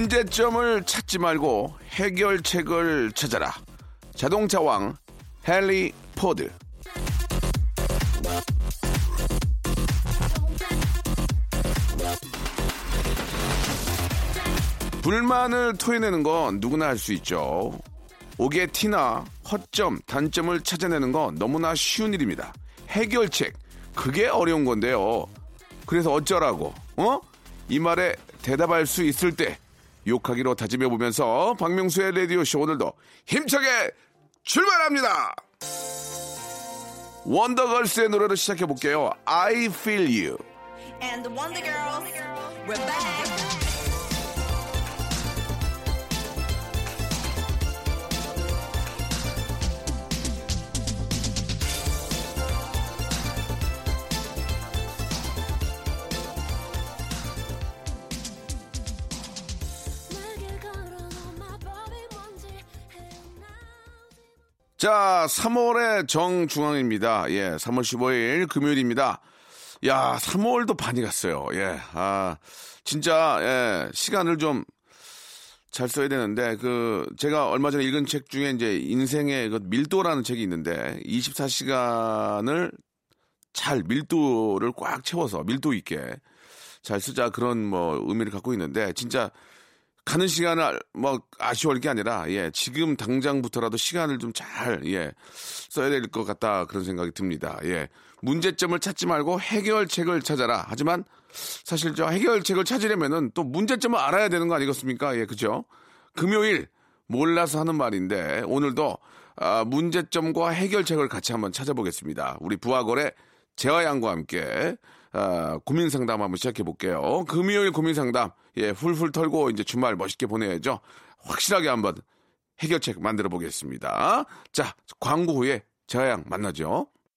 문제점을 찾지 말고 해결책을 찾아라 자동차 왕 헨리 포드 불만을 토해내는 건 누구나 할 수 있죠. 옥의 티나 허점, 단점을 찾아내는 건 너무나 쉬운 일입니다. 해결책, 그게 어려운 건데요. 그래서 어쩌라고, 어? 이 말에 대답할 수 있을 때 욕하기로 다짐해 보면서 박명수의 라디오 쇼 오늘도 힘차게 출발합니다! 원더걸스의 노래로 시작해 볼게요. I feel you. 자, 3월의 정중앙입니다. 예, 3월 15일 금요일입니다. 야, 3월도 반이 갔어요. 예, 아, 진짜, 예, 시간을 좀 잘 써야 되는데, 그, 제가 얼마 전에 읽은 책 중에 이제 인생의 그 밀도라는 책이 있는데, 24시간을 잘 밀도를 꽉 채워서 밀도 있게 잘 쓰자 그런 뭐 의미를 갖고 있는데, 진짜 가는 시간을 뭐 아쉬울 게 아니라 예 지금 당장부터라도 시간을 좀 잘 예 써야 될 것 같다 그런 생각이 듭니다. 예. 문제점을 찾지 말고 해결책을 찾아라. 하지만 사실 저 해결책을 찾으려면은 또 문제점을 알아야 되는 거 아니겠습니까? 예 그죠? 금요일 몰라서 하는 말인데 오늘도 아, 문제점과 해결책을 같이 한번 찾아보겠습니다. 우리 부하걸의 재화양과 함께 아, 고민 상담 한번 시작해 볼게요. 금요일 고민 상담 예 훌훌 털고 이제 주말 멋있게 보내야죠. 확실하게 한번 해결책 만들어 보겠습니다. 자 광고 후에 재화양 만나죠.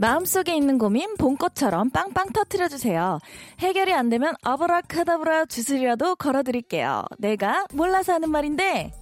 마음속에 있는 고민 봄꽃처럼 빵빵 터트려주세요. 해결이 안 되면 아브라카다브라 주술이라도 걸어드릴게요. 내가 몰라서 하는 말인데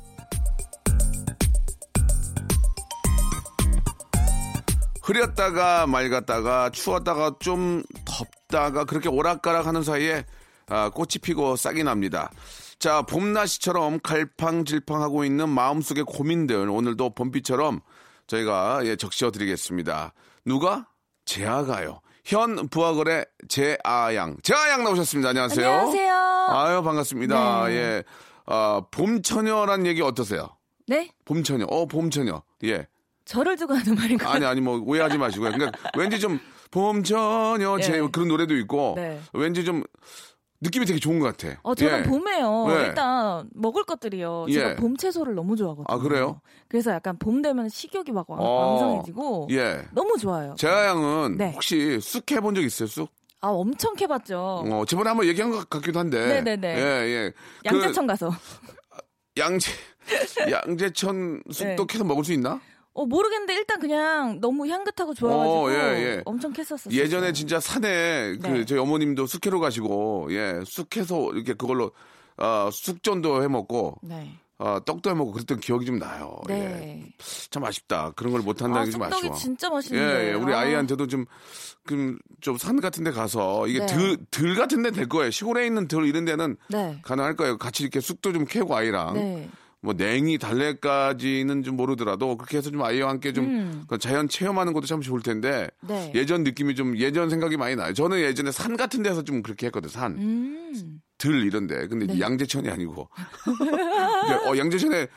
흐렸다가 맑았다가 추웠다가 좀 덥다가 그렇게 오락가락 하는 사이에 아, 꽃이 피고 싹이 납니다. 자, 봄날씨처럼 갈팡질팡하고 있는 마음속의 고민들 오늘도 봄비처럼 저희가 예, 적시어 드리겠습니다. 누가? 재아가요. 현 부하거래 재아양. 재아양 나오셨습니다. 안녕하세요. 안녕하세요. 아유, 반갑습니다. 네. 예. 아, 봄처녀란 얘기 어떠세요? 네 봄처녀. 어, 봄처녀. 예. 저를 두고 하는 말인가요? 아니 아니 뭐 오해하지 마시고요. 그러니까 왠지 좀 봄처녀 제 네. 그런 노래도 있고 네. 왠지 좀 느낌이 되게 좋은 것 같아. 어, 저는 예. 봄에요. 네. 일단 먹을 것들이요. 제가 예. 봄 채소를 너무 좋아하거든요. 아, 그래요? 그래서 약간 봄 되면 식욕이 막 왕- 어, 왕성해지고 예. 너무 좋아요. 재하 양은 네. 혹시 쑥 해본 적 있어요? 쑥? 아 엄청 캐봤죠. 어, 저번에 한번 얘기한 것 같기도 한데. 네네네. 예, 예. 양재천 가서. 그 양재 양재천 쑥도 네. 캐서 먹을 수 있나? 어 모르겠는데 일단 그냥 너무 향긋하고 좋아가지고 어, 예, 예. 엄청 캤었어요. 예전에 진짜 산에 그 네. 저희 어머님도 쑥캐로 가시고 예, 쑥해서 이렇게 그걸로 어, 쑥전도 해 먹고 네. 어, 떡도 해 먹고 그랬던 기억이 좀 나요. 예. 네. 참 아쉽다. 그런 걸 못 한다는 아, 게좀 쑥떡이 아쉬워. 진짜 맛있는데. 예, 예. 우리 아. 아이한테도 좀, 좀, 좀 산 같은 데 가서, 이게 네. 들, 들 같은 데 될 거예요. 시골에 있는 들 이런 데는 네. 가능할 거예요. 같이 이렇게 쑥도 좀 캐고 아이랑. 네. 뭐 냉이 달래까지는 좀 모르더라도 그렇게 해서 좀 아이와 함께 좀그 자연 체험하는 것도 참 좋을 텐데 음. 네. 예전 느낌이 좀 예전 생각이 많이 나요. 저는 예전에 산 같은 데서 좀 그렇게 했거든. 산. 음. 들 이런데 근데 네. 양재천이 아니고 어, 양재천에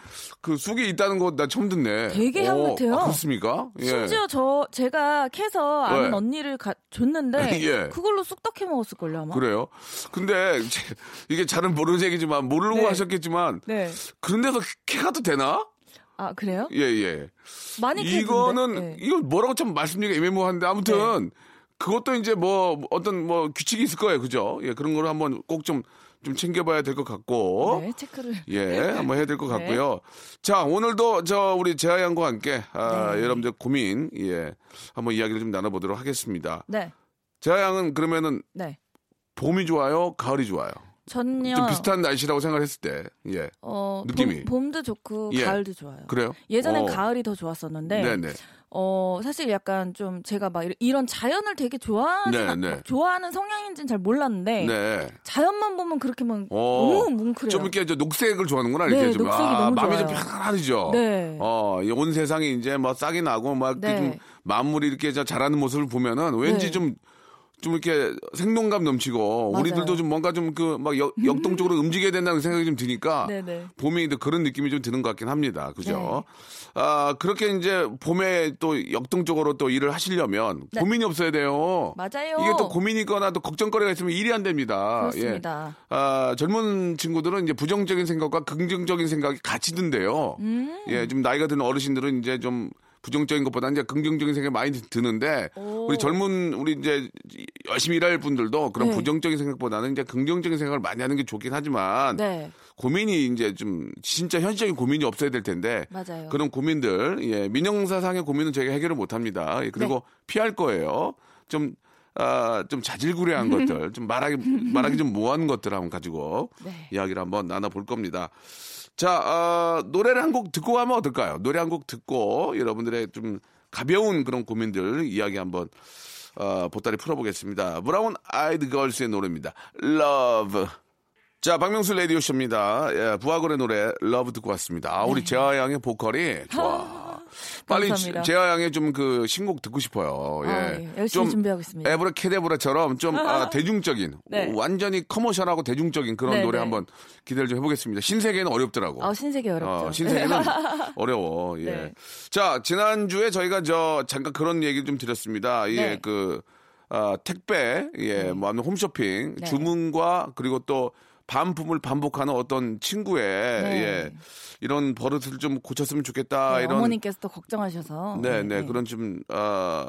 그 쑥이 있다는 거 나 처음 듣네. 되게 어, 향긋해요. 아, 그렇습니까? 예. 심지어 저 제가 캐서 아는 네. 언니를 가- 줬는데 예. 그걸로 쑥떡 해 먹었을 걸요 아마. 그래요. 근데 제- 이게 잘은 모르는 얘기지만 모르고 네. 하셨겠지만 네. 그런 데서 캐가도 되나? 아 그래요? 예 예. 많이. 이거는 네. 이거 뭐라고 좀 말씀드리기 애매모호한데 아무튼 그것도 이제 뭐 어떤 뭐 규칙이 있을 거예요, 그죠? 예 그런 거를 한번 꼭 좀 좀 챙겨봐야 될 것 같고. 네, 체크를. 예, 한번 해야 될것 네. 같고요. 자, 오늘도 저 우리 재하 양과 함께 아, 네. 여러분들 고민 예 한번 이야기를 좀 나눠보도록 하겠습니다. 네. 재하 양은 그러면은 네. 봄이 좋아요, 가을이 좋아요? 전요. 좀 비슷한 날씨라고 생각했을 때, 예, 어, 느낌이. 봄, 도 좋고 예. 가을도 좋아요. 그래요? 예전엔 어. 가을이 더 좋았었는데 네네. 어 사실 약간 좀 제가 막 이런- 자연을 되게 좋아하는 네, 네. 막 좋아하는 성향인지는 잘 몰랐는데 네. 자연만 보면 그렇게 막 어, 너무 뭉클해요. 좀 이렇게 저 녹색을 좋아하는구나 네, 이렇게 좀 녹색이 너무 마음이 좀 좋아요. 편안하죠. 네. 어, 이온 세상이 이제 뭐 싹이 나고 막 네. 좀 만물이 이렇게 저 자라는 모습을 보면은 왠지 네. 좀 좀 이렇게 생동감 넘치고 맞아요. 우리들도 좀 뭔가 좀 그 막 역동적으로 움직여야 된다는 생각이 좀 드니까. 봄이 또 그런 느낌이 좀 드는 것 같긴 합니다. 그죠? 아, 그렇게 이제 봄에 또 역동적으로 또 일을 하시려면 네. 고민이 없어야 돼요. 맞아요. 이게 또 고민이거나 또 걱정거리가 있으면 일이 안 됩니다. 그렇습니다. 예. 아, 젊은 친구들은 이제 부정적인 생각과 긍정적인 생각이 같이 든대요. 음. 예, 좀 나이가 든 어르신들은 이제 좀 부정적인 것보다 이제 긍정적인 생각이 많이 드는데 오. 우리 젊은 우리 이제 열심히 일할 분들도 그런 네. 부정적인 생각보다는 이제 긍정적인 생각을 많이 하는 게 좋긴 하지만 네. 고민이 이제 좀 진짜 현실적인 고민이 없어야 될 텐데 맞아요. 그런 고민들 예, 민영사상의 고민은 저희가 해결을 못 합니다. 예, 그리고 네. 피할 거예요. 좀 아, 좀 자질구레한 것들, 좀 말하기, 말하기 좀 모호한 것들 한번 가지고 네. 이야기를 한번 나눠볼 겁니다. 자, 어, 노래를 한 곡 듣고 가면 어떨까요? 노래 한 곡 듣고 여러분들의 좀 가벼운 그런 고민들 이야기 한번 어, 보따리 풀어보겠습니다. 브라운 아이드 걸스의 노래입니다. Love. 자, 박명수 라디오쇼입니다. 예, 브아걸의 노래 Love 듣고 왔습니다. 아, 우리 제아 양의 보컬이 좋아. 빨리 네. 재하 양의 좀 그 신곡 듣고 싶어요. 예. 아, 예. 열심히 준비하고 있습니다. 에브라 캐데브라처럼 좀 아, 대중적인, 네. 완전히 커머셜하고 대중적인 그런 네, 노래 네. 한번 기대를 좀 해보겠습니다. 신세계는 어렵더라고. 아, 신세계 어렵죠. 어, 신세계는 어려워. 예. 네. 자, 지난주에 저희가 저 잠깐 그런 얘기를 좀 드렸습니다. 예, 네. 그 아, 택배, 예, 뭐 아니면 홈쇼핑 네. 주문과 그리고 또 반품을 반복하는 어떤 친구의 네. 예, 이런 버릇을 좀 고쳤으면 좋겠다. 네, 이런 어머님께서 또 걱정하셔서. 네, 네, 그런 좀, 아,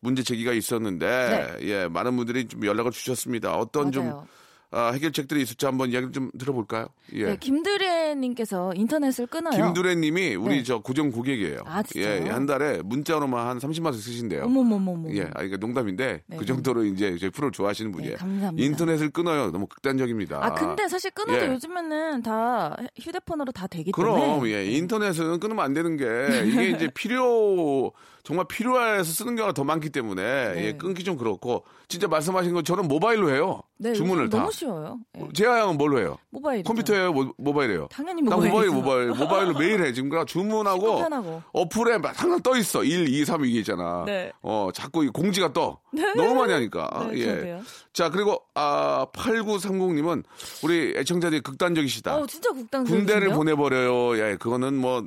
문제 제기가 있었는데, 예, 많은 분들이 좀 연락을 주셨습니다. 어떤 좀, 네. 맞아요. 아, 해결책들이 있을지 한번 이야기를 좀 들어볼까요? 예. 네, 김드레님께서 인터넷을 끊어요. 김두래 님이 우리 네. 저 고정 고객이에요. 아, 진짜요? 예, 한 달에 문자로만 한 30만 원 쓰신대요. 어머머머머. 예, 아, 이게 농담인데 네, 그 정도로 이제 저희 프로를 좋아하시는 분이에요. 감사합니다. 인터넷을 끊어요. 너무 극단적입니다. 아, 근데 사실 끊어도 예. 요즘에는 다 휴대폰으로 다 되기 때문에. 그럼 예 인터넷은 끊으면 안 되는 게 이게 이제 필요 정말 필요해서 쓰는 경우가 더 많기 때문에 예, 끊기 좀 그렇고 진짜 말씀하신 것처럼 모바일로 해요 네, 주문을 다 너무 쉬워요. 예. 재하 양은 뭘로 해요 모바일. 컴퓨터예요 모, 모바일이에요 당연히 나 모바일이죠. 모바일 모바일 모바일로 매일 해 지금 그러니까 주문하고. 어플에 막 항상 떠 있어 1, 2, 3 이게 있잖아 네. 어 자꾸 이 공지가 떠 너무 많이 하니까 네, 예. 저도요. 자 그리고 아 8930님은 우리 애청자들이 극단적이시다 어, 진짜 국당적이신데요? 군대를 보내버려요. 예, 그거는 뭐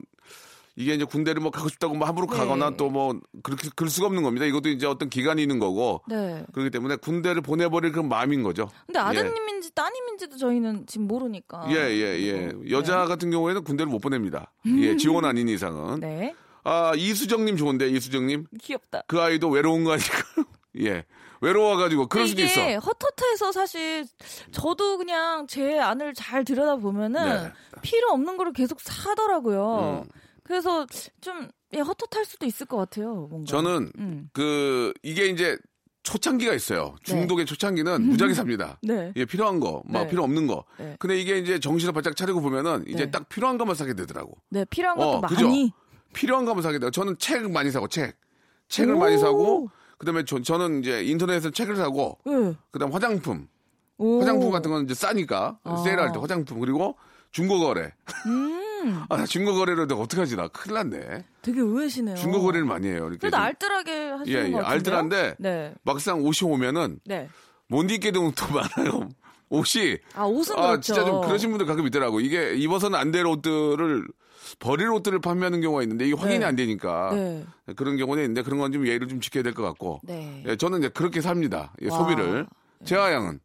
이게 이제 군대를 뭐 가고 싶다고 뭐 함부로 네. 가거나 또 뭐 그렇게 그럴 수가 없는 겁니다. 이것도 이제 어떤 기간이 있는 거고 네. 그렇기 때문에 군대를 보내버릴 그런 마음인 거죠. 근데 아드님인지 따님인지도 저희는 지금 모르니까. 예, 예, 예. 여자 같은 경우에는 군대를 못 보냅니다. 예, 지원 아닌 이상은. 네. 아, 이수정님 좋은데, 이수정님. 귀엽다. 그 아이도 외로운 거 아니까. 예. 외로워가지고 그럴 수도 있어. 이게 헛헛해서 사실 저도 그냥 제 안을 잘 들여다 보면은 네. 필요 없는 거를 계속 사더라고요. 음. 그래서 좀 예, 헛헛할 수도 있을 것 같아요. 뭔가. 저는 음. 그 이게 이제 초창기가 있어요. 중독의 초창기는 무작위 삽니다. 네. 예, 필요한 거, 막 네. 필요 없는 거. 네. 근데 이게 이제 정신을 바짝 차리고 보면은 이제 네. 딱 필요한 것만 사게 되더라고. 네, 필요한 것도 어, 그죠? 많이. 필요한 것만 사게 돼요. 저는 책 많이 사고 책. 책을 오. 많이 사고 그다음에 저, 저는 이제 인터넷에서 책을 사고 네. 그다음 화장품. 오. 화장품 같은 건 이제 싸니까 아. 세일할 때 화장품 그리고 중고 거래. 아, 나 중고 거래를 내가 어떡하지? 나 큰일 났네. 되게 의외시네요. 중고 거래를 많이 해요. 이렇게 그래도 좀. 알뜰하게 하시는 예, 예, 것 같은데요? 알뜰한데 네. 막상 옷이 오면은 네. 못 입게 되는 것도 많아요. 옷이 아, 옷은 아, 그렇죠. 진짜 좀 그러신 분들 가끔 있더라고. 이게 입어서는 안 될 옷들을 버릴 옷들을 판매하는 경우가 있는데 이게 확인이 네. 안 되니까 네. 그런 경우는 있는데 그런 건 좀 예의를 좀 지켜야 될 것 같고. 네. 예, 저는 이제 그렇게 삽니다. 예, 와. 소비를. 재하 양은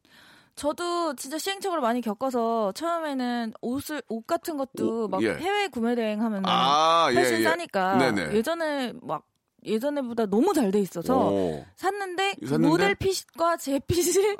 저도 진짜 시행착오를 많이 겪어서 처음에는 옷을 옷 같은 것도 오, 막 예. 해외 구매 대행 하면은 아, 예, 훨씬 예. 싸니까 네네. 예전에 막 예전에보다 너무 잘 돼 있어서 오. 샀는데, 샀는데? 모델 핏과 제 핏이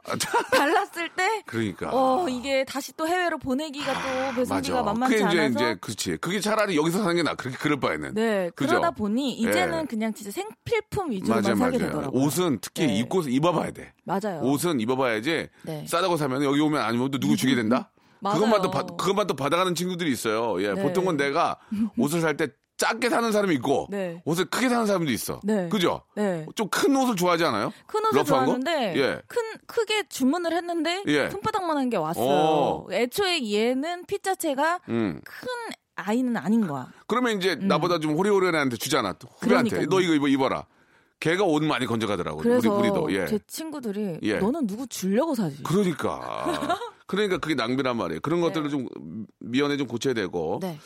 달랐을 때 그러니까. 어, 이게 다시 또 해외로 보내기가 또 배송비가 만만치 그게 이제 않아서 이제 그렇지. 그게 차라리 여기서 사는 게 나. 그렇게 그럴 바에는. 네, 그죠? 그러다 보니 이제는 예. 그냥 진짜 생필품 위주로만 맞아요, 사게 맞아요. 되더라고요. 옷은 특히 네. 입고 입어봐야 돼. 맞아요. 옷은 입어봐야지. 네. 싸다고 사면 여기 오면 아니면 또 누구 주게 된다. 맞아요. 그것만 또 받, 그것만 또 받아가는 친구들이 있어요. 예, 네. 보통은 내가 옷을 살 때 작게 사는 사람이 있고 네. 옷을 크게 사는 사람도 있어. 네. 그죠? 네. 좀 큰 옷을 좋아하지 않아요? 큰 옷을? 좋아하는데 예. 큰 크게 주문을 했는데 예. 손바닥만한 게 왔어요. 오. 애초에 얘는 핏 자체가 음. 큰 아이는 아닌 거야. 그러면 이제 나보다 좀 호리호리한 애한테 주잖아. 또 후배한테. 음. 그러니까요. 너 이거 입어, 입어라. 걔가 옷 많이 건져가더라고. 그래서 우리, 우리도. 예. 제 친구들이 예. 너는 누구 주려고 사지? 그러니까. 그러니까 그게 낭비란 말이에요. 그런 것들을 좀 미연에 좀 고쳐야 되고. 네.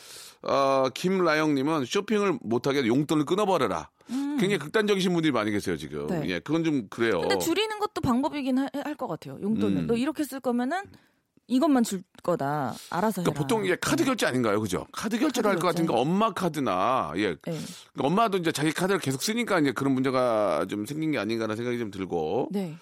어, 김라영님은 쇼핑을 못하게 용돈을 끊어버려라. 굉장히 극단적이신 분들이 많이 계세요, 지금. 음. 네. 예, 그건 좀 그래요. 근데 줄이는 것도 방법이긴 할 것 같아요. 용돈을. 음. 너 이렇게 쓸 거면은 이것만 줄 거다. 알아서. 그러니까 보통 이게 카드 결제 아닌가요, 그죠? 카드 결제를 할 것. 같으니까 엄마 카드나, 예. 네. 그러니까 엄마도 이제 자기 카드를 계속 쓰니까 이제 그런 문제가 좀 생긴 게 아닌가라는 생각이 좀 들고. 네.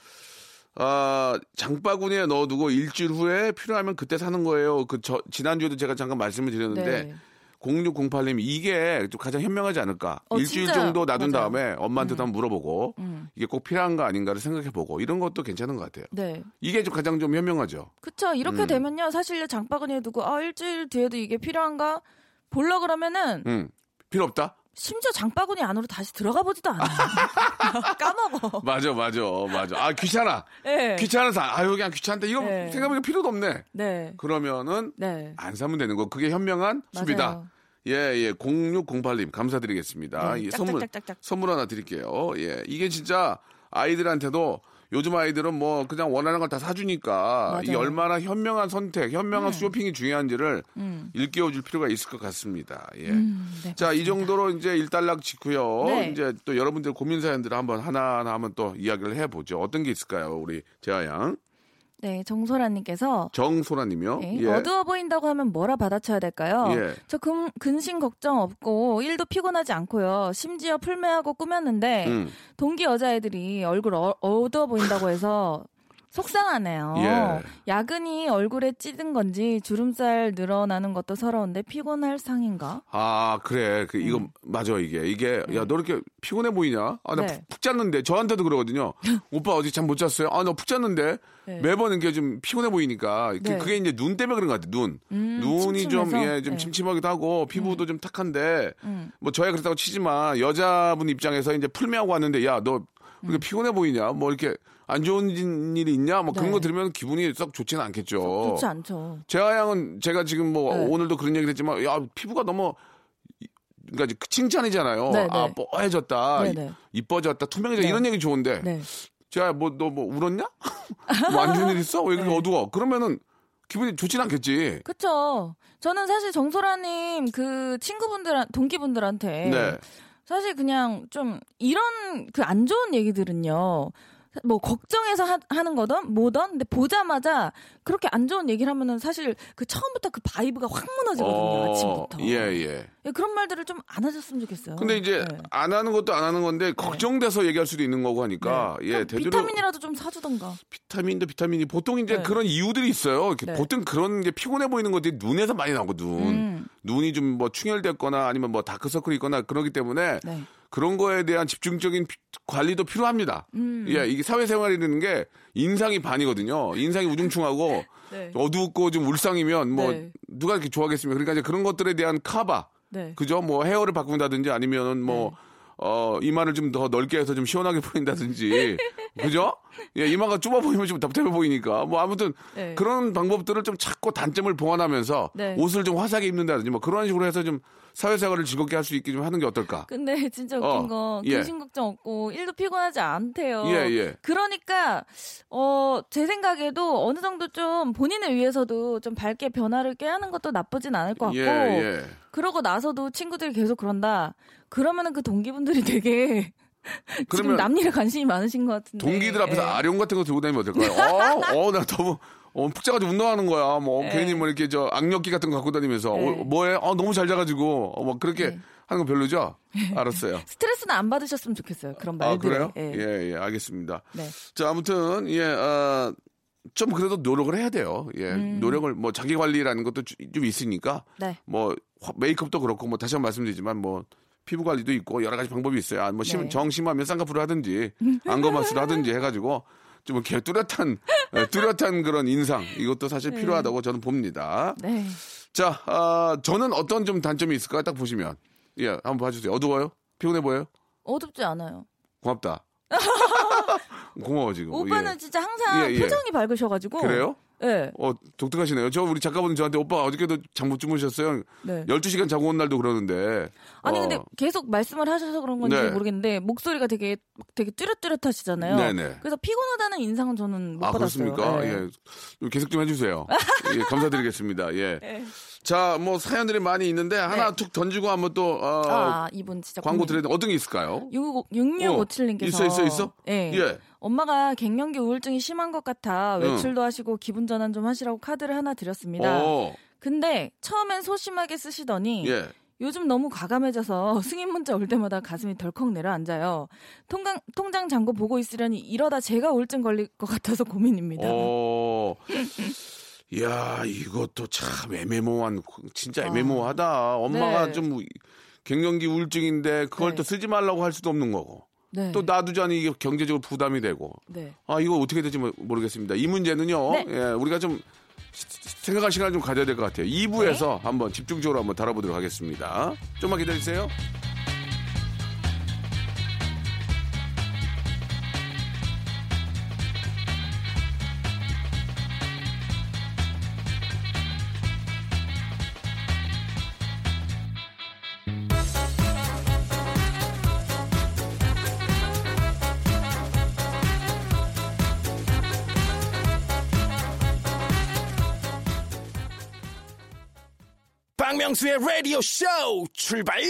아, 장바구니에 넣어두고 일주일 후에 필요하면 그때 사는 거예요. 그, 저, 지난주에도 제가 잠깐 말씀을 드렸는데. 네. 0608님, 이게 좀 가장 현명하지 않을까? 어, 일주일 진짜요. 정도 놔둔 맞아요. 다음에 엄마한테도 한번 물어보고, 음. 이게 꼭 필요한 거 아닌가를 생각해보고, 이런 것도 괜찮은 것 같아요. 네. 이게 좀 가장 좀 현명하죠. 그쵸. 이렇게 음. 되면요. 사실 장바구니에 두고, 아, 일주일 뒤에도 이게 필요한가? 보려 그러면은, 음. 필요 없다? 심지어 장바구니 안으로 다시 들어가 보지도 않아요. 까먹어. 맞아, 맞아, 맞아. 아, 귀찮아. 네. 귀찮아서, 아유, 그냥 귀찮다. 이거 네. 생각해보니까 필요도 없네. 네. 그러면은, 네. 안 사면 되는 거. 그게 현명한 수비다. 예, 예. 0608님, 감사드리겠습니다. 네, 예, 선물. 선물 하나 드릴게요. 예. 이게 진짜 아이들한테도 요즘 아이들은 뭐 그냥 원하는 걸 다 사주니까 맞아요. 얼마나 현명한 선택, 현명한 쇼핑이 중요한지를 음. 일깨워 줄 필요가 있을 것 같습니다. 예. 음, 네, 자, 이 정도로 이제 일단락 짓고요. 네. 이제 또 여러분들 고민 사연들을 한번 하나하나 한번 또 이야기를 해보죠. 어떤 게 있을까요? 우리 재하 양. 네, 정소라님께서 정소라님이요. 네, 예. 어두워 보인다고 하면 뭐라 받아쳐야 될까요? 예. 저 금, 근심 걱정 없고 일도 피곤하지 않고요. 심지어 풀매하고 꾸몄는데 음. 동기 여자애들이 얼굴 어, 어두워 보인다고 해서 속상하네요. 예. 야근이 얼굴에 찌든 건지 주름살 늘어나는 것도 서러운데 피곤할 상인가? 아, 그래. 그, 이거, 맞아, 이게. 이게, 야, 너 이렇게 피곤해 보이냐? 아, 나 네. 푹, 잤는데. 저한테도 그러거든요. 오빠 어디 잠못 잤어요? 아, 나 푹 잤는데. 네. 매번 이렇게 좀 피곤해 보이니까. 그- 네. 그게 이제 눈 때문에 그런 것 같아, 눈. 음, 눈이 좀, 침침해서? 예, 좀 네. 침침하기도 하고, 피부도 좀 탁한데, 음. 뭐, 저야 그렇다고 치지만, 여자분 입장에서 이제 풀매하고 왔는데, 야, 너, 그렇게 피곤해 보이냐? 뭐, 이렇게, 안 좋은 일이 있냐? 뭐, 그런 네. 거 들으면 기분이 썩 좋지는 않겠죠. 좋지 않죠. 재하 양은 제가 지금 뭐 네. 오늘도 그런 얘기를 했지만 야 피부가 너무 이- 그러니까 그 칭찬이잖아요. 네, 아 네. 뽀해졌다, 네, 네. 이뻐졌다, 투명해졌다 네. 이런 얘기 좋은데 네. 재하 뭐너 뭐 울었냐? 뭐 안 좋은 일 있어? 왜 그렇게 네. 어두워? 그러면은 기분이 좋진 않겠지. 그쵸. 저는 사실 정소라님 그 친구분들, 동기분들한테 네. 사실 그냥 좀 이런 그 안 좋은 얘기들은요. 뭐 걱정해서 하, 는 거든 뭐든 근데 보자마자 그렇게 안 좋은 얘기를 하면은 사실 그 처음부터 그 vibe가 확 무너지거든요 아침부터 예, 예. 예, 그런 말들을 좀 안 하셨으면 좋겠어요. 근데 이제 네. 안 하는 것도 안 하는 건데 걱정돼서 얘기할 수도 있는 거고 하니까 네. 예, 대대로 비타민이라도 좀 사주던가. 비타민도 비타민이 보통 이제 네. 그런 이유들이 있어요. 네. 보통 그런 게 피곤해 보이는 것들이 눈에서 많이 나오고 눈. 음. 눈이 좀 뭐 충혈됐거나 아니면 뭐 다크서클이 있거나 그러기 때문에 네. 그런 거에 대한 집중적인 피- 관리도 필요합니다. 음. 예, 이게 사회생활이라는 게 인상이 반이거든요. 인상이 우중충하고 네. 어두웠고 좀 울상이면 뭐 네. 누가 이렇게 좋아하겠습니까? 그러니까 이제 그런 것들에 대한 카바. 네. 그죠? 뭐 헤어를 바꾼다든지 아니면은 뭐 어, 이마를 좀 더 넓게 해서 좀 시원하게 보인다든지. 그죠? 예, 이마가 좁아 보이면 좀 답답해 보이니까. 뭐 아무튼 네. 그런 방법들을 좀 찾고 단점을 보완하면서 네. 옷을 좀 화사하게 입는다든지 뭐 그런 식으로 해서 좀 사회생활을 즐겁게 할 수 있게 좀 하는 게 어떨까? 근데 진짜 웃긴 어, 건 예. 근심 걱정 없고 일도 피곤하지 않대요. 예, 예. 그러니까 어 제 생각에도 어느 정도 좀 본인을 위해서도 좀 밝게 변화를 꾀하는 것도 나쁘진 않을 것 같고 예, 예. 그러고 나서도 친구들이 계속 그런다. 그러면은 그 동기분들이 되게 지금 그러면 남 일에 관심이 많으신 것 같은데. 동기들 앞에서 예. 아령 같은 거 들고 다니면 어떨까요? 어, 어, 나 너무 어, 푹 자가지고 운동하는 거야. 뭐 예. 괜히 뭐 이렇게 저 악력기 같은 거 갖고 다니면서 예. 어, 뭐해? 어, 너무 잘 자가지고 어, 막 그렇게 예. 하는 건 별로죠? 알았어요. 스트레스는 안 받으셨으면 좋겠어요. 그런 아 말들. 그래요? 예. 예, 예, 알겠습니다. 네. 자, 아무튼 예, 어, 좀 그래도 노력을 해야 돼요. 예, 노력을 뭐 자기 관리라는 것도 주- 좀 있으니까 음. 네. 뭐 화- 메이크업도 그렇고 뭐 다시 한번 말씀드리지만 뭐 피부 관리도 있고 여러 가지 방법이 있어요. 아, 뭐 심, 네. 정심하면 쌍꺼풀을 하든지 안검하수를 하든지 해가지고 좀 이렇게 뚜렷한 예, 뚜렷한 그런 인상 이것도 사실 필요하다고 저는 봅니다. 네. 자, 아, 저는 어떤 좀 단점이 있을까 딱 보시면 예, 한번 봐주세요. 어두워요? 피곤해 보여요? 어둡지 않아요. 고맙다. 고마워 지금. 오빠는 예. 진짜 항상 예, 예. 표정이 밝으셔가지고. 그래요? 예. 어, 독특하시네요. 저 우리 작가분 저한테 오빠 어저께도 잠 못 주무셨어요. 네. 12시간 자고 온 날도 그러는데. 아니 어, 근데 계속 말씀을 하셔서 그런 건지 네. 모르겠는데 목소리가 되게 되게 뚜렷뚜렷하시잖아요. 네네. 그래서 피곤하다는 인상은 저는 못 아, 받았어요. 그렇습니까? 예. 예. 계속 좀 해주세요. 예, 감사드리겠습니다. 예. 예. 자, 뭐 사연들이 많이 있는데 하나 네. 툭 던지고 한번 또, 어, 아 이분 진짜 광고 드려야 돼. 어떤 게 있을까요? 6657님께서 있어, 있어, 있어? 예. 예. 엄마가 갱년기 우울증이 심한 것 같아 응. 외출도 하시고 기분 전환 좀 하시라고 카드를 하나 드렸습니다. 어, 근데 처음엔 소심하게 쓰시더니 예. 요즘 너무 과감해져서 승인 문자 올 때마다 가슴이 덜컥 내려앉아요. 통장, 통장 잔고 보고 있으려니 이러다 제가 우울증 걸릴 것 같아서 고민입니다. 어. 이야, 이것도 참 애매모호한, 진짜 아. 애매모호하다. 엄마가 네. 좀 갱년기 우울증인데 그걸 네. 또 쓰지 말라고 할 수도 없는 거고. 네. 또 놔두자니 이게 경제적으로 부담이 되고. 네. 아, 이거 어떻게 될지 모- 모르겠습니다. 이 문제는요, 네. 예, 우리가 좀 시- 생각할 시간을 좀 가져야 될 것 같아요. 2부에서 네. 한번 집중적으로 한번 다뤄보도록 하겠습니다. 좀만 기다리세요. 박명수의 라디오 쇼 출발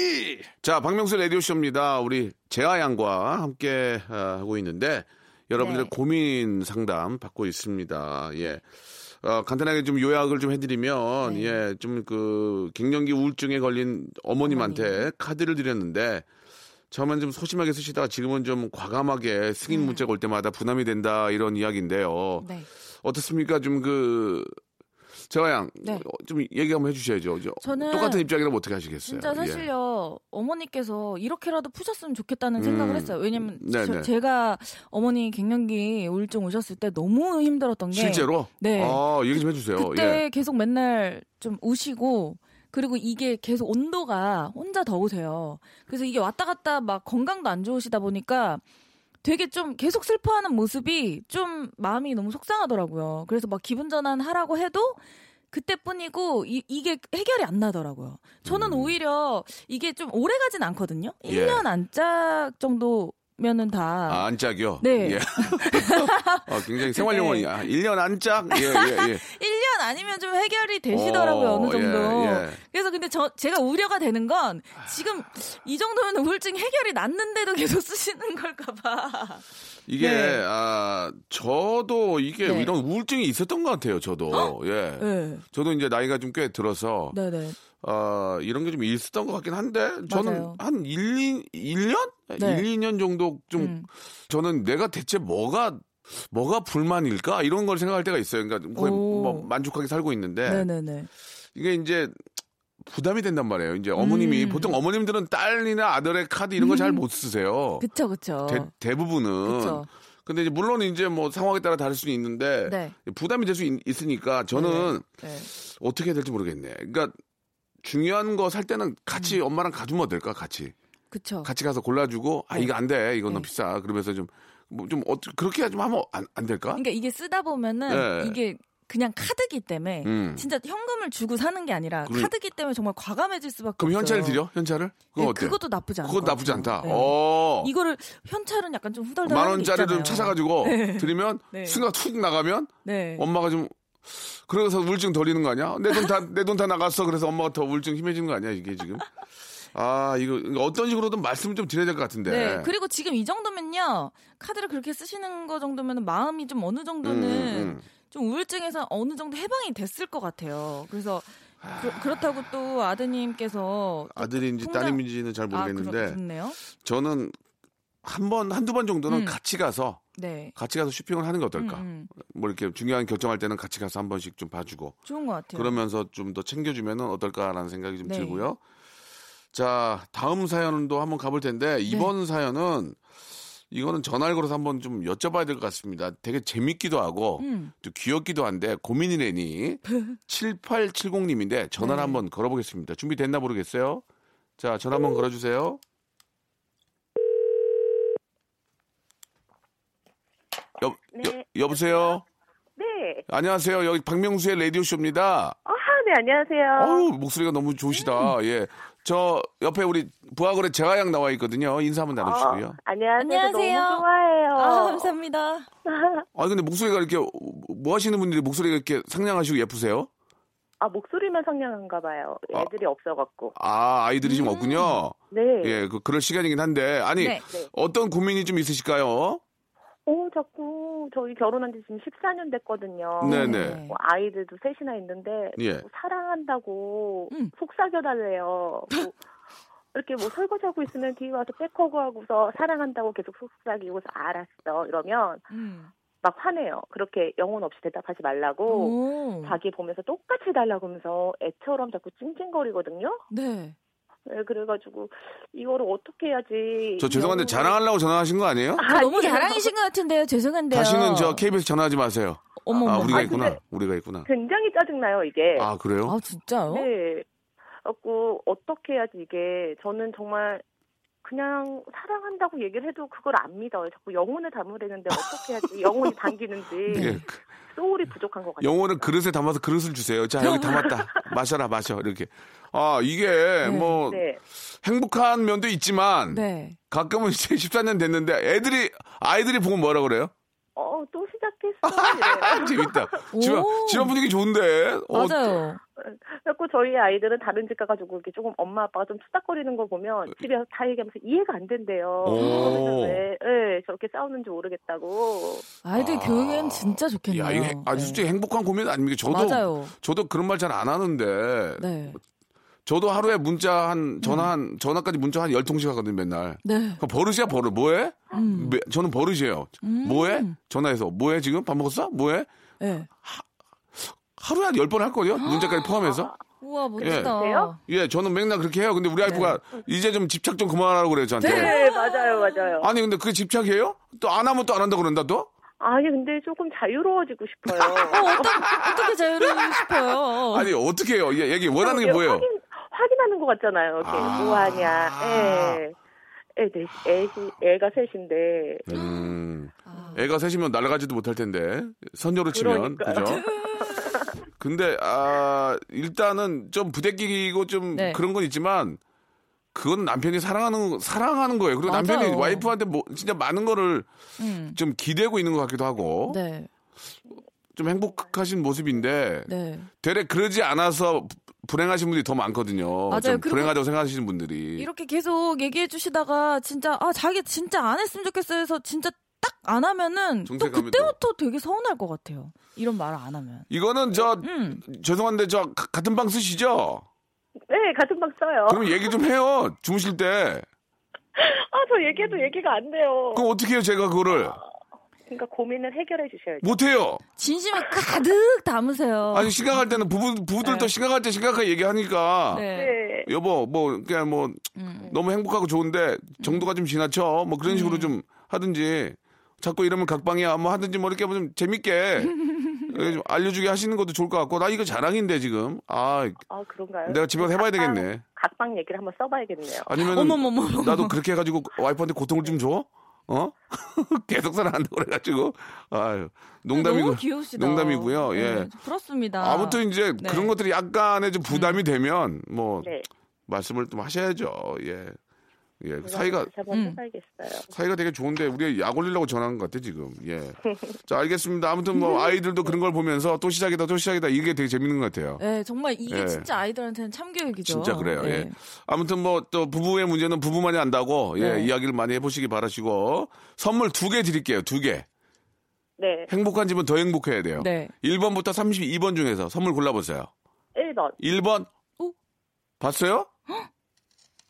자, 박명수 라디오 쇼입니다. 우리 재하 양과 함께 어, 하고 있는데, 여러분들의 네. 고민 상담 받고 있습니다. 예. 어, 간단하게 좀 요약을 좀 해드리면, 네. 예, 좀 그, 갱년기 우울증에 걸린 어머님한테 어머님. 카드를 드렸는데, 처음엔 좀 소심하게 쓰시다가 지금은 좀 과감하게 승인 문자가 올 때마다 부담이 된다, 이런 이야기인데요. 네. 어떻습니까? 좀 그, 재하 양, 네. 어, 좀 얘기 한번 해주셔야죠. 저- 저는 똑같은 입장이라면 어떻게 하시겠어요? 진짜 예. 사실요 어머니께서 이렇게라도 푸셨으면 좋겠다는 생각을 했어요. 왜냐면 음. 네네. 제가 어머니 갱년기 우울증 오셨을 때 너무 힘들었던 게 실제로? 네. 아, 얘기 좀 해주세요. 그때 예. 계속 맨날 좀 우시고 그리고 이게 계속 온도가 혼자 더우세요. 그래서 이게 왔다 갔다 막 건강도 안 좋으시다 보니까 되게 좀 계속 슬퍼하는 모습이 좀 마음이 너무 속상하더라고요. 그래서 막 기분 전환 하라고 해도 그때뿐이고 이, 이게 해결이 안 나더라고요. 저는 오히려 이게 좀 오래 가진 않거든요. 음. 예. 1년 안짝 정도 면은 다 아, 안짝이요? 네. 예. 어, 굉장히 생활용어이야. 1년 안짝? 예, 예, 예. 1년 아니면 좀 해결이 되시더라고요, 어, 어느 정도. 예, 예. 그래서 근데 저, 제가 우려가 되는 건 지금 이 정도면 우울증 해결이 났는데도 계속 쓰시는 걸까봐. 이게, 네. 아, 저도 이게 네. 이런 우울증이 있었던 것 같아요, 저도. 예. 네. 저도 이제 나이가 좀 꽤 들어서, 네네. 어, 이런 게 좀 있었던 것 같긴 한데, 저는 맞아요. 한 1, 2, 1년? 네. 1, 2년 정도 좀, 음. 저는 내가 대체 뭐가, 뭐가 불만일까? 이런 걸 생각할 때가 있어요. 그러니까 거의 오. 뭐 만족하게 살고 있는데, 네네네. 이게 이제 부담이 된단 말이에요. 이제 어머님이 음. 보통 어머님들은 딸이나 아들의 카드 이런 거 잘못 쓰세요. 그쵸, 그쵸. 대, 부분은 그쵸. 근데 이제 물론 이제 뭐 상황에 따라 다를 수는 있는데 네. 부담이 될 수 있으니까 저는 네. 어떻게 해야 될지 모르겠네. 그러니까 중요한 거 살 때는 같이 엄마랑 가주면 어떨까? 같이 그쵸. 같이 가서 골라주고 아 네. 이거 안 돼. 이건 너무 네. 비싸. 그러면서 좀 뭐좀 어떻게 그렇게 좀 하면 안, 안 될까? 그러니까 이게 쓰다 보면은 네. 이게 그냥 카드기 때문에 음. 진짜 현금을 주고 사는 게 아니라 그럼- 카드기 때문에 정말 과감해질 수밖에 그럼 없어요. 현찰을 드려? 현찰을? 그건 네, 어때? 그것도 나쁘지 않아. 그건 나쁘지 않다. 네. 어. 이거를 현찰은 약간 좀 후덜덜 만 원짜리를 있잖아요. 찾아가지고 드리면 네. 순간 툭 나가면 네. 엄마가 좀 그래서 우울증 덜리는 거 아니야? 내 돈 다 내 돈 다 나갔어. 그래서 엄마가 더 우울증 심해지는 거 아니야 이게 지금? 아 이거 어떤 식으로든 말씀을 좀 드려야 될 것 같은데. 네. 그리고 지금 이 정도면요. 카드를 그렇게 쓰시는 거 정도면 마음이 좀 어느 정도는 음, 음. 좀 우울증에서 어느 정도 해방이 됐을 것 같아요. 그래서 그, 렇다고또 아드님께서 또 아들인지 통장- 따님인지는 잘 모르겠는데 아, 그렇, 그렇네요. 저는 한 번 한두 번 정도는 음. 같이 가서 네. 같이 가서 쇼핑을 하는 게 어떨까? 음, 음. 뭐 이렇게 중요한 결정할 때는 같이 가서 한 번씩 좀 봐주고 좋은 것 같아요. 그러면서 좀 더 챙겨주면은 어떨까라는 생각이 좀 네. 들고요. 자 다음 사연도 한번 가볼 텐데 네. 이번 사연은 이거는 전화를 걸어서 한번 좀 여쭤봐야 될 것 같습니다. 되게 재밌기도 하고 음. 또 귀엽기도 한데 고민이래니 7870님인데 전화를 네. 한번 걸어보겠습니다. 준비됐나 모르겠어요. 자 전화 한번 걸어주세요. 여, 네. 여, 보세요 네. 안녕하세요. 여기 박명수의 라디오 쇼입니다. 아, 네, 안녕하세요. 어우, 목소리가 너무 좋으시다. 음. 예. 저 옆에 우리 부하거래 재화양 나와 있거든요. 인사 한번 나누시고요. 어, 안녕하세요. 안녕하세요. 너무 좋아해요. 아, 감사합니다. 아 근데 목소리가 이렇게 뭐 하시는 분들이 목소리가 이렇게 상냥하시고 예쁘세요? 아, 목소리만 상냥한가 봐요. 애들이 없어갖고. 아, 아이들이 지금 없군요. 네. 예, 그 그럴 시간이긴 한데 아니 네. 네. 어떤 고민이 좀 있으실까요? 어, 자꾸 저희 결혼한 지 지금 14년 됐거든요. 네네. 뭐 아이들도 셋이나 있는데 예. 뭐 사랑한다고 음. 속삭여달래요. 뭐 이렇게 뭐 설거지하고 있으면 뒤에 와서 백허그하고서 사랑한다고 계속 속삭이고서 알았어 이러면 음. 막 화내요. 그렇게 영혼 없이 대답하지 말라고. 오. 자기 보면서 똑같이 해달라고 하면서 애처럼 자꾸 찡찡거리거든요. 네. 네, 그래가지고 이거를 어떻게 해야지. 저 죄송한데 자랑하려고 전화하신 거 아니에요? 저 너무. 자랑이신 것 같은데요. 죄송한데요. 다시는 저 KBS 전화하지 마세요. 어머, 아. 우리가 아, 있구나. 우리가 있구나. 굉장히 짜증나요 이게. 아, 그래요? 아, 진짜요? 네. 갖고 어떻게 해야지 이게 저는 정말 그냥 사랑한다고 얘기를 해도 그걸 안 믿어요. 자꾸 영혼을 담으려는데 어떻게 해야지 영혼이 당기는지 예. 소울이 부족한 것 같아요. 영혼을 그릇에 담아서 그릇을 주세요. 자, 여기 담았다. 마셔라, 마셔. 이렇게. 아, 이게 뭐 네. 행복한 면도 있지만 네. 가끔은 이제 14년 됐는데 애들이 아이들이 보고 뭐라 그래요? 어, 또 시작했어. 재밌다. 집안, 오. 집안 분위기 좋은데. 어, 맞아요. 그래갖고 저희 아이들은 다른 집 가가지고 이렇게 조금 엄마 아빠가 좀 투닥거리는 거 보면 집에 와서 다 얘기하면서 이해가 안 된대요. 오. 그러면서 왜 예, 저렇게 싸우는지 모르겠다고. 아이들 교육엔 진짜 좋겠네요. 야, 이게 행- 아주 네. 솔직히 행복한 고민 아닙니까? 저도 맞아요. 저도 그런 말 잘 안 하는데 네. 저도 하루에 문자 한 전화 한 전화까지 문자 한 열 통씩 하거든요, 맨날. 네. 그 버릇이야, 버릇. 뭐 해? 음. 매- 저는 버릇이에요. 뭐 해? 전화해서 뭐 해 지금? 밥 먹었어? 뭐 해? 네. 하루에 한 열 번 할 거요. 문자까지 포함해서. 우와, 멋지다. 그래요? 예, 저는 맨날 그렇게 해요. 근데 우리 와이프가 이제 좀 집착 좀 그만하라고 그래요, 저한테. 네, 맞아요, 맞아요. 아니, 근데 그게 집착이에요? 또 안 하면 또 안 한다고 그런다, 또? 아니 근데 조금 자유로워지고 싶어요. 어떻게 자유로우고 싶어요? 아니, 어떻게 해요? 예, 얘기 원하는 게 이렇게 뭐예요? 확인, 확인하는 것 같잖아요. 이렇게 아. 뭐 하냐. 애, 애, 넷, 애시, 애가 셋인데. 음. 아. 애가 셋이면 날아가지도 못할 텐데. 선녀로 치면. 그러니까요. 그죠? 근데, 아, 일단은 좀 부대끼고 좀 네. 그런 건 있지만, 그건 남편이 사랑하는, 사랑하는 거예요. 그리고 맞아요. 남편이 와이프한테 뭐, 진짜 많은 거를 음. 좀 기대고 있는 것 같기도 하고, 네. 좀 행복하신 모습인데, 네. 되레 그러지 않아서 부- 불행하신 분들이 더 많거든요. 맞아요. 불행하다고 생각하시는 분들이. 이렇게 계속 얘기해 주시다가 진짜 아 자기 진짜 안 했으면 좋겠어요 해서 진짜 딱 안 하면은 또 그때부터 되게 서운할 것 같아요. 이런 말을 안 하면. 이거는 저, 음. 죄송한데 저 가- 같은 방 쓰시죠? 네, 같은 방 써요. 그럼 얘기 좀 해요. 주무실 때. 아, 저 얘기해도 얘기가 안 돼요. 그럼 어떻게 해요, 제가 그거를? 그러니까 고민을 해결해 주셔야죠. 못해요. 진심을 가득 담으세요. 아니, 심각할 때는 부부, 부부들도 네. 심각할 때 심각하게 얘기하니까. 네. 네. 여보, 뭐, 그냥 뭐, 음. 너무 행복하고 좋은데, 정도가 좀 지나쳐. 뭐 그런 식으로 좀 하든지. 자꾸 이러면 각방이야. 뭐 하든지 뭐 이렇게 좀 재밌게. 좀 알려주게 하시는 것도 좋을 것 같고. 나 이거 자랑인데, 지금. 아, 아, 그런가요? 내가 집에 가서 해봐야 각방- 되겠네. 각방 얘기를 한번 써봐야겠네요. 아니면 어머머머. 나도 그렇게 해가지고 와이프한테 고통을 좀 줘? 어? 계속 사랑한다고 그래가지고 아유 농담이고 너무 귀여우시다. 농담이고요. 예. 네, 부럽습니다. 아무튼 이제 네. 그런 것들이 약간의 좀 부담이 되면 뭐 네. 말씀을 좀 하셔야죠. 예. 예. 사이가 음. 사이가 되게 좋은데 우리 약 올리려고 전화한 것 같아 지금. 예. 자 알겠습니다. 아무튼 뭐 아이들도 그런 걸 보면서 또 시작이다 또 시작이다 이게 되게 재밌는 것 같아요. 네, 정말 이게 예. 진짜 아이들한테는 참교육이죠. 진짜 그래요. 네. 예. 아무튼 뭐 또 부부의 문제는 부부만이 안다고 예, 네. 이야기를 많이 해보시기 바라시고 선물 두 개 드릴게요. 두 개. 네. 행복한 집은 더 행복해야 돼요. 네. 1번부터 32번 중에서 선물 골라보세요. 1번. 1번. 오. 봤어요?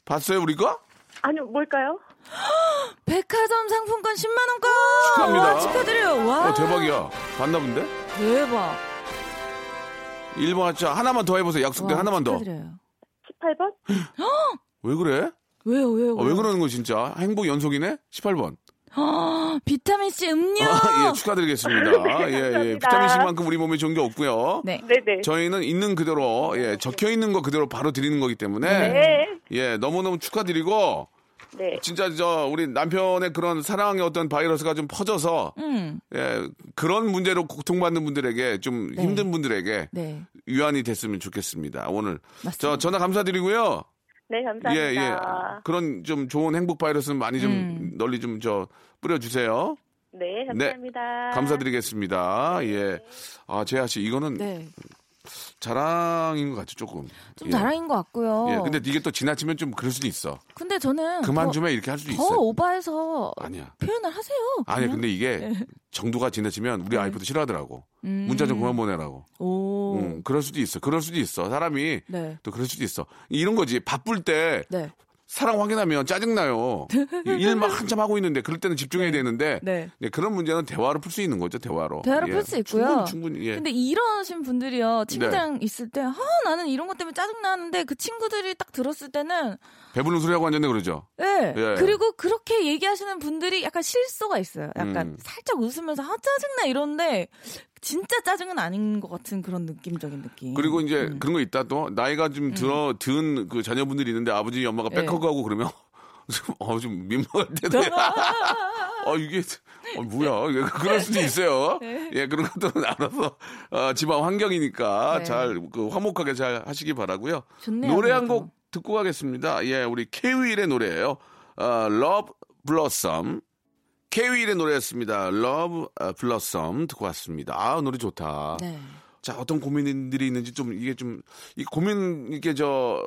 봤어요 우리 거? 아니요, 뭘까요? 백화점 상품권 10만 원권 축하합니다. 와, 축하드려요. 와. 어 대박이야. 봤나 본데? 대박. 1번 하자. 하나만 더 해 보세요. 약속대 와, 하나만 더. 축하드려요. 18번? 왜 그래? 왜요, 왜요? 어, 왜 왜요? 그러는 거 진짜? 행복 연속이네? 18번. 비타민 C 음료. 아, 예, 축하드리겠습니다. 예, 예. 감사합니다. 비타민C만큼 우리 몸에 좋은 게 없고요. 네. 네네. 저희는 있는 그대로, 예, 적혀 있는 거 그대로 바로 드리는 거기 때문에, 네. 예, 너무너무 축하드리고, 네. 진짜 저, 우리 남편의 그런 사랑의 어떤 바이러스가 좀 퍼져서, 음. 예, 그런 문제로 고통받는 분들에게 좀 네. 힘든 분들에게 네. 유한이 됐으면 좋겠습니다. 오늘. 맞습니다. 저 전화 감사드리고요. 네, 감사합니다. 예, 예. 그런 좀 좋은 행복 바이러스는 많이 좀 음. 널리 좀 저 뿌려주세요. 네, 감사합니다. 감사드리겠습니다. 예. 아, 재하 씨, 이거는 네. 자랑인 것 같죠, 조금. 좀 예. 자랑인 것 같고요. 예, 근데 이게 또 지나치면 좀 그럴 수도 있어. 근데 저는 그만 더, 좀 해, 이렇게 할 수도 더 있어. 오버해서 아니야. 표현을 하세요. 아니. 근데 이게 네. 정도가 지나치면 우리 아이프도 싫어하더라고. 음. 문자 좀 그만 보내라고. 오. 음, 그럴 수도 있어. 그럴 수도 있어. 사람이 네. 또 그럴 수도 있어. 이런 거지. 바쁠 때 네. 사랑 확인하면 짜증나요. 일만 한참 하고 있는데 그럴 때는 집중해야 되는데 네. 예, 그런 문제는 대화로 풀 수 있는 거죠. 대화로. 대화로 예. 풀수 있고요. 충분히, 충분히 예. 근데 이러신 분들이요 네. 친구들이랑 있을 때 아, 나는 이런 것 때문에 짜증 나는데 그 친구들이 딱 들었을 때는 배부른 소리 하고 앉았네 그러죠. 예. 예. 그리고 그렇게 얘기하시는 분들이 약간 실소가 있어요. 약간 음. 살짝 웃으면서 아 짜증나 이러는데 진짜 짜증은 아닌 것 같은 그런 느낌적인 느낌. 그리고 이제 음. 그런 거 있다 또 나이가 좀 들어 든그 자녀분들이 있는데 아버지 엄마가 예. 백허그하고 그러면 좀, 어, 좀 민망할 때도 어 이게 어, 뭐야 이게 그럴 수도 있어요. 예 그런 것들은 알아서 어, 집안 환경이니까 네. 잘 그 화목하게 잘 하시기 바라고요. 좋네요, 노래 한. 곡 듣고 가겠습니다. 예 우리 케윌의 노래예요. 어, Love Blossom. 케윌의 노래였습니다. Love Blossom 듣고 왔습니다. 아 노래 좋다. 네. 자, 어떤 고민들이 있는지 좀 이게 좀 이 고민 이게 저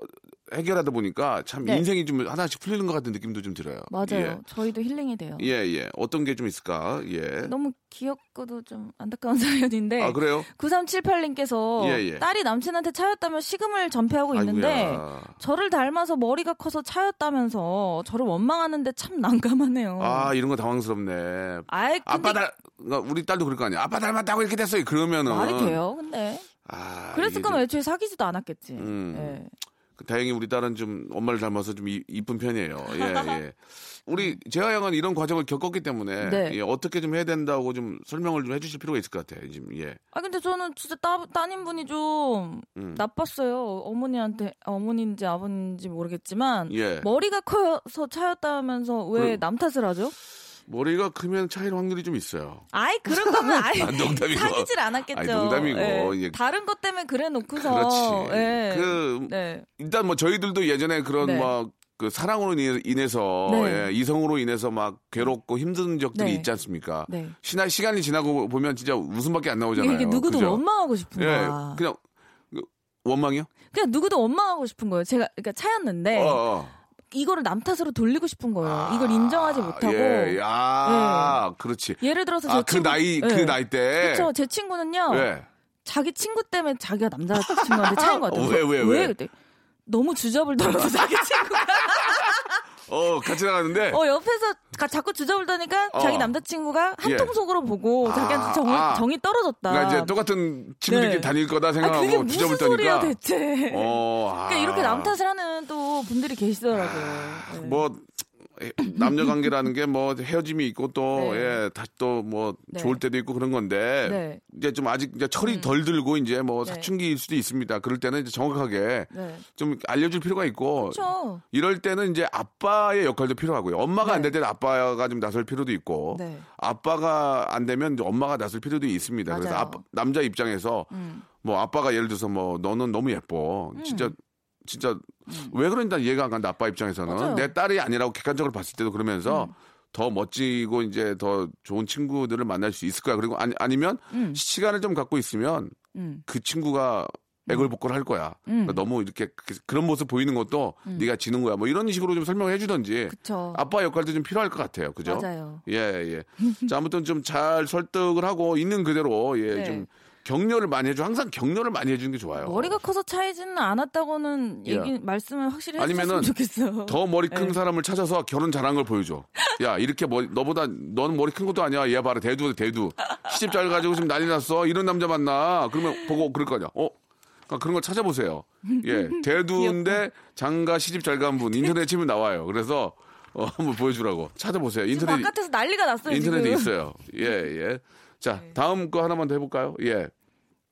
해결하다 보니까 참 네. 인생이 좀 하나씩 풀리는 것 같은 느낌도 좀 들어요. 맞아요. 저희도 힐링이 돼요. 예, 예. 예. 어떤 게 좀 있을까? 예. 너무 귀엽고도 좀 안타까운 사연인데 아, 그래요? 9378님께서 예, 예. 딸이 남친한테 차였다며 식음을 전폐하고 있는데 아이고야. 저를 닮아서 머리가 커서 차였다면서 저를 원망하는데 참 난감하네요. 아, 이런 거 당황스럽네. 아이 아빠 닮 그러니까 우리 딸도 그럴 거 아니야. 아빠 닮았다고 이렇게 됐어요. 그러면은 말이 돼요. 근데 아, 그랬을 거면 좀- 애초에 사귀지도 않았겠지. 음. 예. 다행히 우리 딸은 좀 엄마를 닮아서 좀 이- 이쁜 편이에요. 예, 예. 우리 재하 양은 이런 과정을 겪었기 때문에 네. 예, 어떻게 좀 해야 된다고 좀 설명을 좀 해주실 필요가 있을 것 같아요. 지금 예. 아 근데 저는 진짜 따, 따님분이 좀 음. 나빴어요. 어머니한테 어머니인지 아버님인지 모르겠지만 예. 머리가 커서 차였다면서 왜 남 탓을 하죠? 머리가 크면 차일 확률이 좀 있어요. 아이 그럴 거면 아예 아, 농담이고. 사귀질 않았겠죠. 아니, 농담이고. 예. 다른 것 때문에 그래 놓고서 그렇지. 예. 그 네. 일단 뭐 저희들도 예전에 그런 네. 막그 사랑으로 인해- 인해서 네. 예, 이성으로 인해서 막 괴롭고 힘든 적들이 네. 있지 않습니까? 네. 시나, 시간이 지나고 보면 진짜 웃음밖에 안 나오잖아요. 이게 누구도 그죠? 원망하고 싶은 예. 그냥 그 원망이요? 그냥 누구도 원망하고 싶은 거예요. 제가 그러니까 차였는데 어, 어. 이거를 남 탓으로 돌리고 싶은 거예요. 아, 이걸 인정하지 못하고 예, 아, 그렇지. 예를 들어서 제 아, 그 친구 나이, 그 예. 나이 때. 그렇죠. 제 친구는요. 예. 자기 친구 때문에 자기가 남자 친구한테 차인 것 같아요. 어, 왜, 왜, 왜? 그때 너무 주접을 떨어서 자기 친구가 어, 같이 나가는데. 어 옆에서 가- 자꾸 주접을 떠니까 어. 자기 남자친구가 예. 한통 속으로 보고 아, 자기한테 정, 아. 정이 떨어졌다. 그러니까 이제 똑같은 친구들끼리 네. 다닐 거다 아 생각하고 그게 무슨 주접을 소리야. 대체. 어, 아. 그러니까 이렇게 남 탓을 하는 또 분들이 계시더라고요. 네. 뭐 남녀 관계라는 게 뭐 헤어짐이 있고 또 네. 예, 다시 또뭐 네. 좋을 때도 있고 그런 건데 네. 이제 좀 아직 이제 철이 덜 들고 이제 뭐 네. 사춘기일 수도 있습니다. 그럴 때는 이제 정확하게 네. 좀 알려줄 필요가 있고 그렇죠. 이럴 때는 이제 아빠의 역할도 필요하고요. 엄마가 안 네. 될 때는 아빠가 좀 나설 필요도 있고 네. 아빠가 안 되면 이제 엄마가 나설 필요도 있습니다. 그래서 맞아요. 아빠- 남자 입장에서 음. 뭐 아빠가 예를 들어서 뭐 너는 너무 예뻐. 진짜 진짜 왜 그런지 난 이해가 안 간다. 아빠 입장에서는 음. 맞아요. 음. 내 딸이 아니라고 객관적으로 봤을 때도 그러면서 더 멋지고 이제 더 좋은 친구들을 만날 수 있을 거야. 그리고 아니, 아니면 음. 시간을 좀 갖고 있으면 음. 그 친구가 애걸복걸 할 거야. 그러니까 너무 이렇게 그- 그런 모습 보이는 것도 네가 지는 거야. 뭐 이런 식으로 좀 설명을 해주던지. 음. 그쵸. 아빠 역할도 좀 필요할 것 같아요. 그죠? 맞아요. 예, 예. 자, 아무튼 좀 잘 설득을 하고 있는 그대로 예, 네. 좀 격려를 많이 해줘. 항상 격려를 많이 해주는 게 좋아요. 머리가 커서 차이지는 않았다고는 예. 얘기 말씀을 확실히 아니면은 해주셨으면 좋겠어요. 더 머리 큰 네. 사람을 찾아서 결혼 잘한 걸 보여줘. 야, 이렇게 머리, 너보다, 너는 머리 큰 것도 아니야. 얘 봐라, 대두, 대두. 시집 잘 가지고 지금 난리 났어. 이런 남자 만나. 그러면 보고 그럴 거 아니야. 어? 그러니까 그런 걸 찾아보세요. 예. 대두인데 장가 시집 잘 간 분. 인터넷 치면 나와요. 그래서, 어, 한번 보여주라고. 찾아보세요. 인터넷, 바깥에서 난리가 났어요. 인터넷에. 있어요. 예, 예. 자, 다음 거 하나만 더 해볼까요? 예.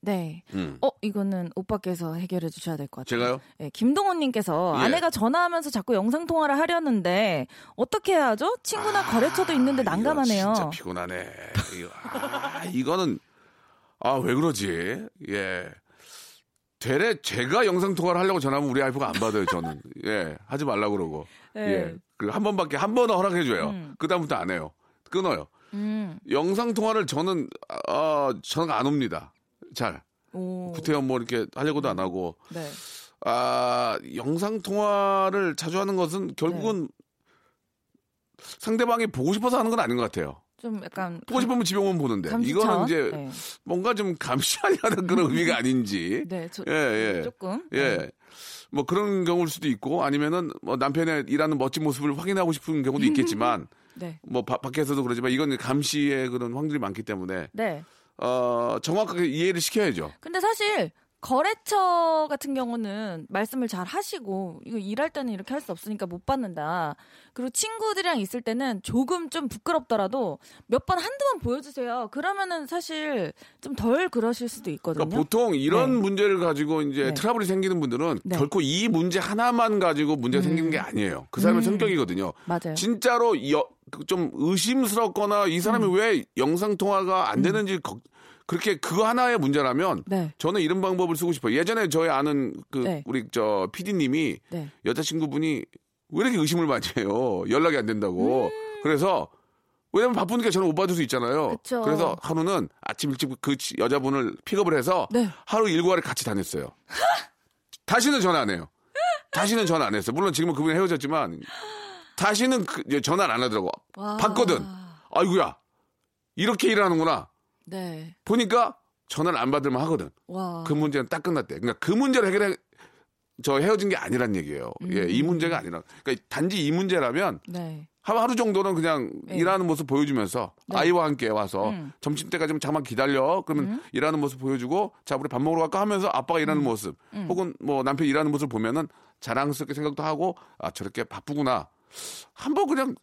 네. 음. 어, 이거는 오빠께서 해결해 주셔야 될 것 같아요. 제가요? 네, 김동훈님께서 예. 아내가 전화하면서 자꾸 영상통화를 하려는데 어떻게 해야 하죠? 친구나 거래처도 있는데 난감하네요. 아, 진짜 피곤하네. 이거, 아, 이거는 아 왜 그러지? 예. 되레 제가 영상 통화를 하려고 전화하면 우리 와이프가 안 받아요. 저는 예 하지 말라 고 그러고 네. 예. 그 한 번밖에 한 번은 허락해 줘요. 음. 그 다음부터 안 해요. 끊어요. 음. 영상 통화를 저는 아 전화가 안 옵니다. 잘 오. 구태현 뭐 이렇게 하려고도 안 하고 네. 아, 영상 통화를 자주 하는 것은 결국은 네. 상대방이 보고 싶어서 하는 건 아닌 것 같아요. 좀 약간 보고 싶으면 집에 오면 보는데 감시처? 이거는 이제 네. 뭔가 좀 감시하려는 그런 의미가 아닌지. 네, 저, 예, 예. 조금. 예. 네. 뭐 그런 경우일 수도 있고 아니면은 뭐 남편의 일하는 멋진 모습을 확인하고 싶은 경우도 있겠지만 네. 뭐 바- 밖에서도 그러지만 이건 감시의 그런 확률이 많기 때문에 네. 어 정확하게 이해를 시켜야죠. 근데 사실 거래처 같은 경우는 말씀을 잘 하시고 이거 일할 때는 이렇게 할 수 없으니까 못 받는다. 그리고 친구들이랑 있을 때는 조금 좀 부끄럽더라도 몇 번 한두 번 보여주세요. 그러면은 사실 좀 덜 그러실 수도 있거든요. 그러니까 보통 이런 네. 문제를 가지고 이제 네. 트러블이 생기는 분들은 네. 결코 이 문제 하나만 가지고 문제가 생기는 게 아니에요. 그 사람의 음. 성격이거든요. 맞아요. 진짜로 여- 그 좀 의심스럽거나 이 사람이 음. 왜 영상 통화가 안 되는지 걱- 그렇게 그거 하나의 문제라면 네. 저는 이런 방법을 쓰고 싶어요. 예전에 저희 아는 그 네. 우리 저 PD님이 네. 여자친구분이 왜 이렇게 의심을 많이 해요? 연락이 안 된다고. 그래서 왜냐면 바쁘니까 저는 못 받을 수 있잖아요. 음. 그쵸. 래서 하루는 아침 일찍 그 치- 여자분을 픽업을 해서 네. 하루 일과를 같이 다녔어요. 다시는 전화 안 해요. 다시는 전화 안 했어요. 물론 지금은 그분이 헤어졌지만 다시는 그, 전화를 안 하더라고. 와. 봤거든. 아이고야. 이렇게 일하는구나. 네. 보니까 전화를 안 받을만 하거든. 와. 그 문제는 딱 끝났대. 그러니까 그 문제를 해결해 저 헤어진 게 아니란 얘기예요. 예, 이 문제가 아니라. 그러니까 단지 이 문제라면 네. 하루, 하루 정도는 그냥 네. 일하는 모습 보여주면서 아이와 함께 와서 음. 점심 때까지 좀 잠깐 기다려. 그러면 일하는 모습 보여주고 자 우리 밥 먹으러 갈까 하면서 아빠가 음. 일하는 모습 혹은 뭐 남편 이 일하는 모습을 보면은 자랑스럽게 생각도 하고 아 저렇게 바쁘구나. 한번 그냥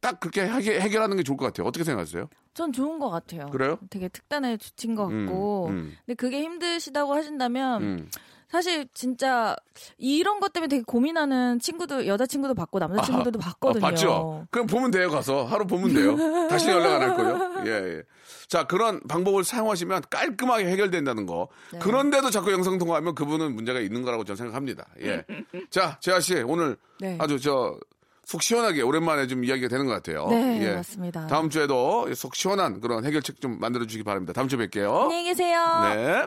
딱 그렇게 해결, 해결 하는 게 좋을 것 같아요. 어떻게 생각하세요? 전 좋은 것 같아요. 그래요? 되게 특단의 조치인 것 음, 같고. 음. 근데 그게 힘드시다고 하신다면 음. 사실 진짜 이런 것 때문에 되게 고민하는 친구도 여자친구도 봤고 남자친구들도 아, 봤거든요. 봤죠? 그럼 보면 돼요, 가서. 하루 보면 돼요. 다시 연락 안 할 거예요. 예, 예. 자, 그런 방법을 사용하시면 깔끔하게 해결된다는 거. 네. 그런데도 자꾸 영상통화하면 그분은 문제가 있는 거라고 저는 생각합니다. 예. 자, 재하 씨, 오늘 네. 아주 저, 속 시원하게 오랜만에 좀 이야기가 되는 것 같아요. 네, 예. 맞습니다. 다음 주에도 속 시원한 그런 해결책 좀 만들어 주시기 바랍니다. 다음 주에 뵐게요. 안녕히 계세요. 네.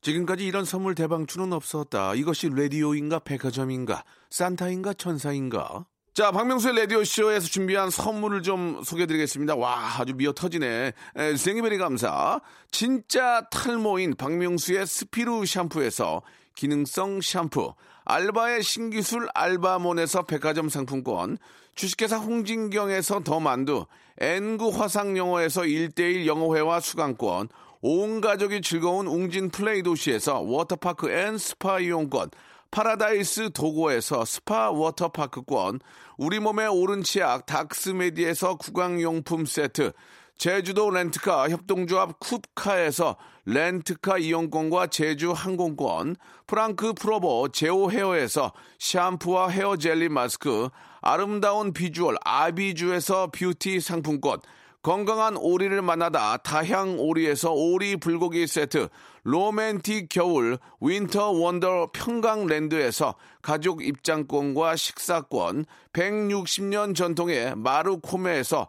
지금까지 이런 선물 대방출은 없었다. 이것이 라디오인가 백화점인가 산타인가 천사인가? 자, 박명수의 라디오쇼에서 준비한 선물을 좀 소개해드리겠습니다. 와, 아주 미어 터지네. 에, 생이베리 감사. 진짜 탈모인 박명수의 스피루 샴푸에서 기능성 샴푸. 알바의 신기술 알바몬에서 백화점 상품권. 주식회사 홍진경에서 더 만두. N구 화상영어에서 1대1 영어회화 수강권. 온 가족이 즐거운 웅진 플레이 도시에서 워터파크 and 스파 이용권, 파라다이스 도고에서 스파 워터파크권, 우리 몸의 오른 치약 닥스메디에서 구강용품 세트, 제주도 렌트카 협동조합 쿱카에서 렌트카 이용권과 제주 항공권, 프랑크 프로보 제오 헤어에서 샴푸와 헤어 젤리 마스크, 아름다운 비주얼 아비주에서 뷰티 상품권, 건강한 오리를 만나다 다향 오리에서 오리 불고기 세트, 로맨틱 겨울 윈터 원더 평강랜드에서 가족 입장권과 식사권, 160년 전통의 마루코메에서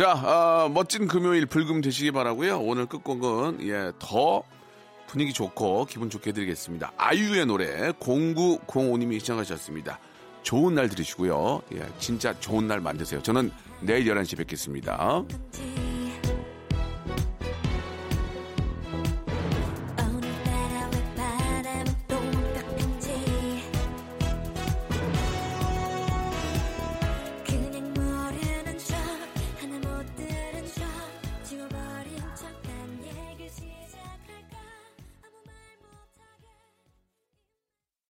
자, 아, 멋진 금요일 불금 되시기 바라고요. 오늘 끝곡은 예, 더 분위기 좋고 기분 좋게 해드리겠습니다. 아이유의 노래 0905님이 시청하셨습니다. 좋은 날 들으시고요. 예, 진짜 좋은 날 만드세요. 저는 내일 11시에 뵙겠습니다. 지